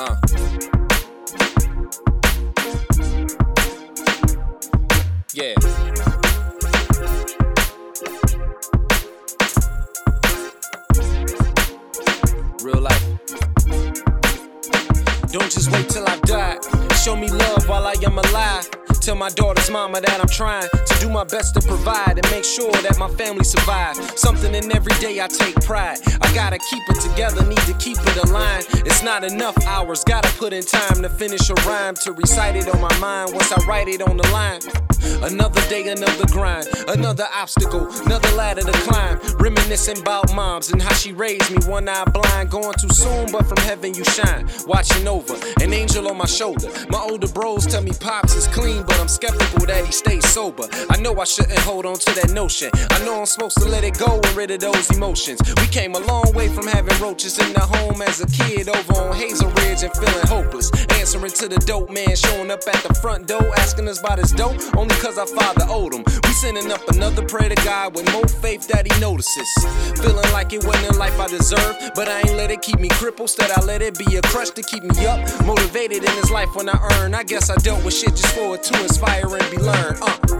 Uh. Yeah. Real life. Don't just wait till I die. Show me love while I am alive. Tell my daughter's mama that I'm trying to do my best to provide and make sure that my family survive. Something in every day I take pride. I gotta keep it together, need to keep it aligned. It's not enough hours, gotta put in time to finish a rhyme, to recite it on my mind once I write it on the line. Another day, another grind, another obstacle, another ladder to climb. Reminiscing about moms and how she raised me, one eye blind, going too soon, but from heaven you shine. Watching over, an angel on my shoulder. My older bros tell me pops is clean, but I'm skeptical that he stays sober. I know I shouldn't hold on to that notion. I know I'm supposed to let it go and rid of those emotions. We came a long way from having roaches in the home as a kid over on Hazel Ridge and feeling hopeless. Answering to the dope man showing up at the front door asking us about his dope only cause our father owed him. We sending up another prayer to God with more faith that he notices. Feeling like it wasn't the life I deserved, but I ain't let it keep me crippled. Instead, I let it be a crush to keep me up. Motivated in this life when I earn. I guess I dealt with shit just for it to inspire and be learned. Uh.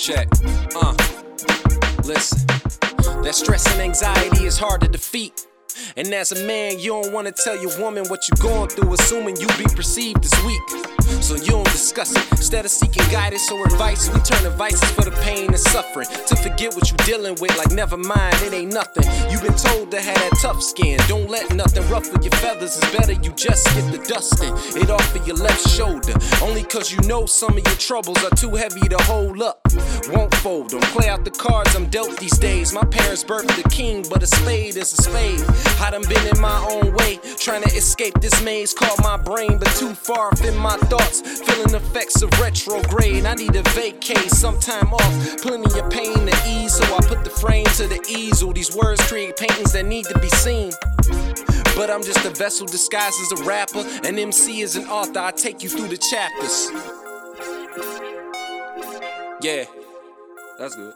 Check. Uh. Listen. That stress and anxiety is hard to defeat. And as a man, you don't wanna tell your woman what you're going through, assuming you be perceived as weak. So you don't discuss it. Instead of seeking guidance or advice, we turn to vices for the pain and suffering. To forget what you're dealing with, like never mind, it ain't nothing. You've been told to have that tough skin. Don't let nothing ruffle your feathers. It's better you just get the dusting. It off of your left shoulder. Only cause you know some of your troubles are too heavy to hold up. Won't fold Don't Play out the cards I'm dealt these days. My parents birthed a king, but a spade is a spade. I done been in my own way, trying to escape this maze called my brain, but too far in my thoughts. Feeling effects of retrograde. I need a vacate, sometime off. Plenty of pain to ease, so I put the frame to the easel. These words create paintings that need to be seen. But I'm just a vessel disguised as a rapper. An MC is an author, I take you through the chapters. Yeah, that's good.